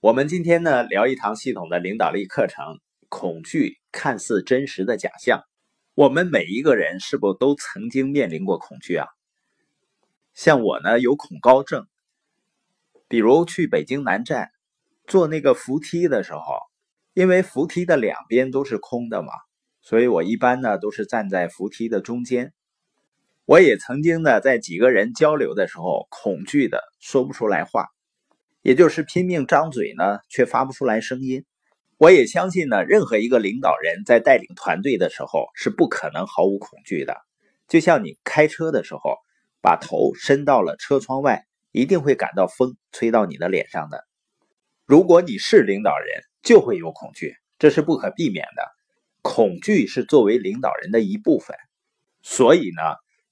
我们今天呢聊一堂系统的领导力课程。恐惧看似真实的假象，我们每一个人是否都曾经面临过恐惧啊？像我呢有恐高症，比如去北京南站坐那个扶梯的时候，因为扶梯的两边都是空的嘛，所以我一般呢都是站在扶梯的中间。我也曾经呢在几个人交流的时候，恐惧的说不出来话。也就是拼命张嘴呢，却发不出来声音。我也相信呢，任何一个领导人在带领团队的时候是不可能毫无恐惧的。就像你开车的时候，把头伸到了车窗外，一定会感到风吹到你的脸上的。如果你是领导人，就会有恐惧，这是不可避免的。恐惧是作为领导人的一部分。所以呢，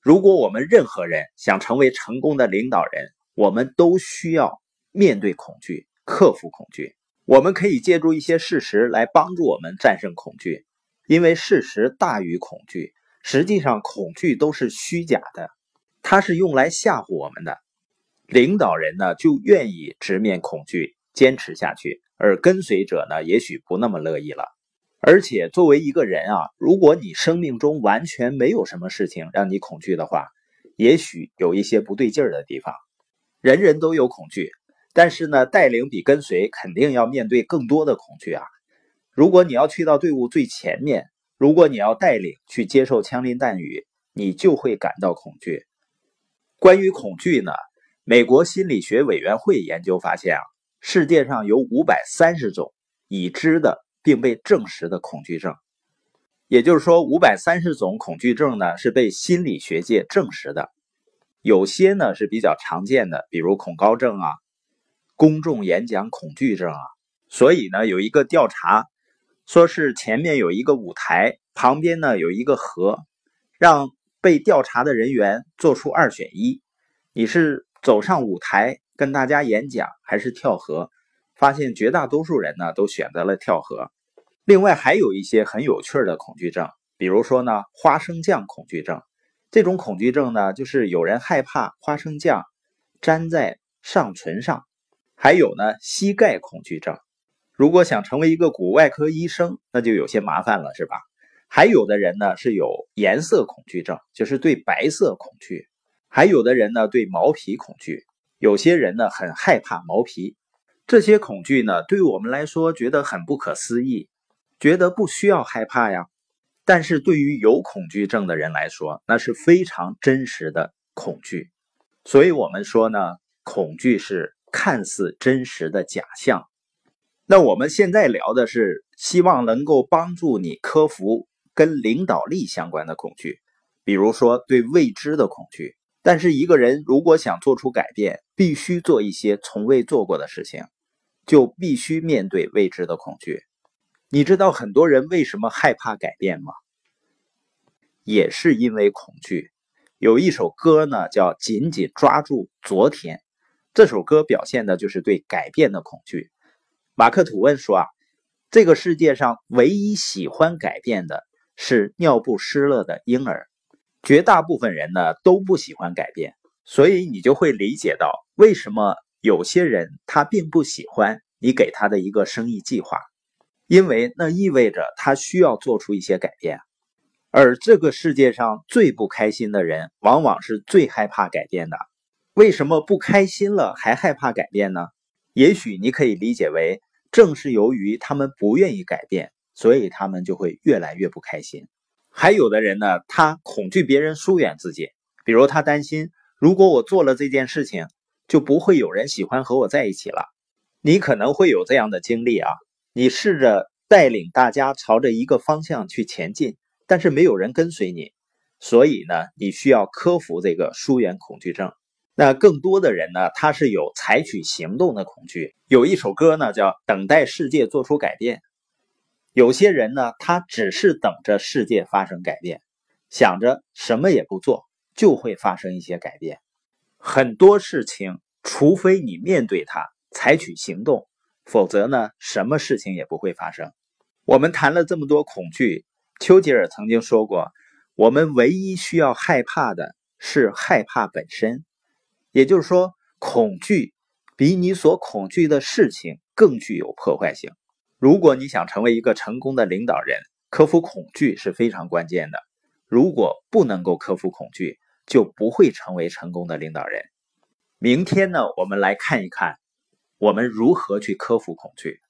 如果我们任何人想成为成功的领导人，我们都需要。面对恐惧，克服恐惧，我们可以借助一些事实来帮助我们战胜恐惧，因为事实大于恐惧。实际上，恐惧都是虚假的，它是用来吓唬我们的。领导人呢，就愿意直面恐惧，坚持下去；而跟随者呢，也许不那么乐意了。而且，作为一个人啊，如果你生命中完全没有什么事情让你恐惧的话，也许有一些不对劲儿的地方。人人都有恐惧。但是呢，带领比跟随肯定要面对更多的恐惧啊！如果你要去到队伍最前面，如果你要带领去接受枪林弹雨，你就会感到恐惧。关于恐惧呢，美国心理学委员会研究发现啊，世界上有五百三十种已知的并被证实的恐惧症，也就是说，五百三十种恐惧症呢是被心理学界证实的。有些呢是比较常见的，比如恐高症啊。公众演讲恐惧症啊，所以呢，有一个调查，说是前面有一个舞台，旁边呢有一个河，让被调查的人员做出二选一：你是走上舞台跟大家演讲，还是跳河？发现绝大多数人呢都选择了跳河。另外还有一些很有趣的恐惧症，比如说呢花生酱恐惧症。这种恐惧症呢，就是有人害怕花生酱粘在上唇上。还有呢，膝盖恐惧症。如果想成为一个骨外科医生，那就有些麻烦了，是吧？还有的人呢是有颜色恐惧症，就是对白色恐惧；还有的人呢对毛皮恐惧。有些人呢很害怕毛皮。这些恐惧呢，对我们来说觉得很不可思议，觉得不需要害怕呀。但是对于有恐惧症的人来说，那是非常真实的恐惧。所以我们说呢，恐惧是。看似真实的假象，那我们现在聊的是希望能够帮助你克服跟领导力相关的恐惧，比如说对未知的恐惧。但是一个人如果想做出改变，必须做一些从未做过的事情，就必须面对未知的恐惧。你知道很多人为什么害怕改变吗？也是因为恐惧。有一首歌呢，叫《紧紧抓住昨天》。这首歌表现的就是对改变的恐惧。马克吐温说：“啊，这个世界上唯一喜欢改变的是尿不湿了的婴儿，绝大部分人呢都不喜欢改变。所以你就会理解到为什么有些人他并不喜欢你给他的一个生意计划，因为那意味着他需要做出一些改变。而这个世界上最不开心的人，往往是最害怕改变的。”为什么不开心了还害怕改变呢？也许你可以理解为，正是由于他们不愿意改变，所以他们就会越来越不开心。还有的人呢，他恐惧别人疏远自己，比如他担心，如果我做了这件事情，就不会有人喜欢和我在一起了。你可能会有这样的经历啊，你试着带领大家朝着一个方向去前进，但是没有人跟随你，所以呢，你需要克服这个疏远恐惧症。那更多的人呢，他是有采取行动的恐惧。有一首歌呢，叫《等待世界做出改变》。有些人呢，他只是等着世界发生改变，想着什么也不做就会发生一些改变。很多事情，除非你面对它，采取行动，否则呢，什么事情也不会发生。我们谈了这么多恐惧，丘吉尔曾经说过：“我们唯一需要害怕的是害怕本身。”也就是说，恐惧比你所恐惧的事情更具有破坏性。如果你想成为一个成功的领导人，克服恐惧是非常关键的。如果不能够克服恐惧，就不会成为成功的领导人。明天呢，我们来看一看我们如何去克服恐惧。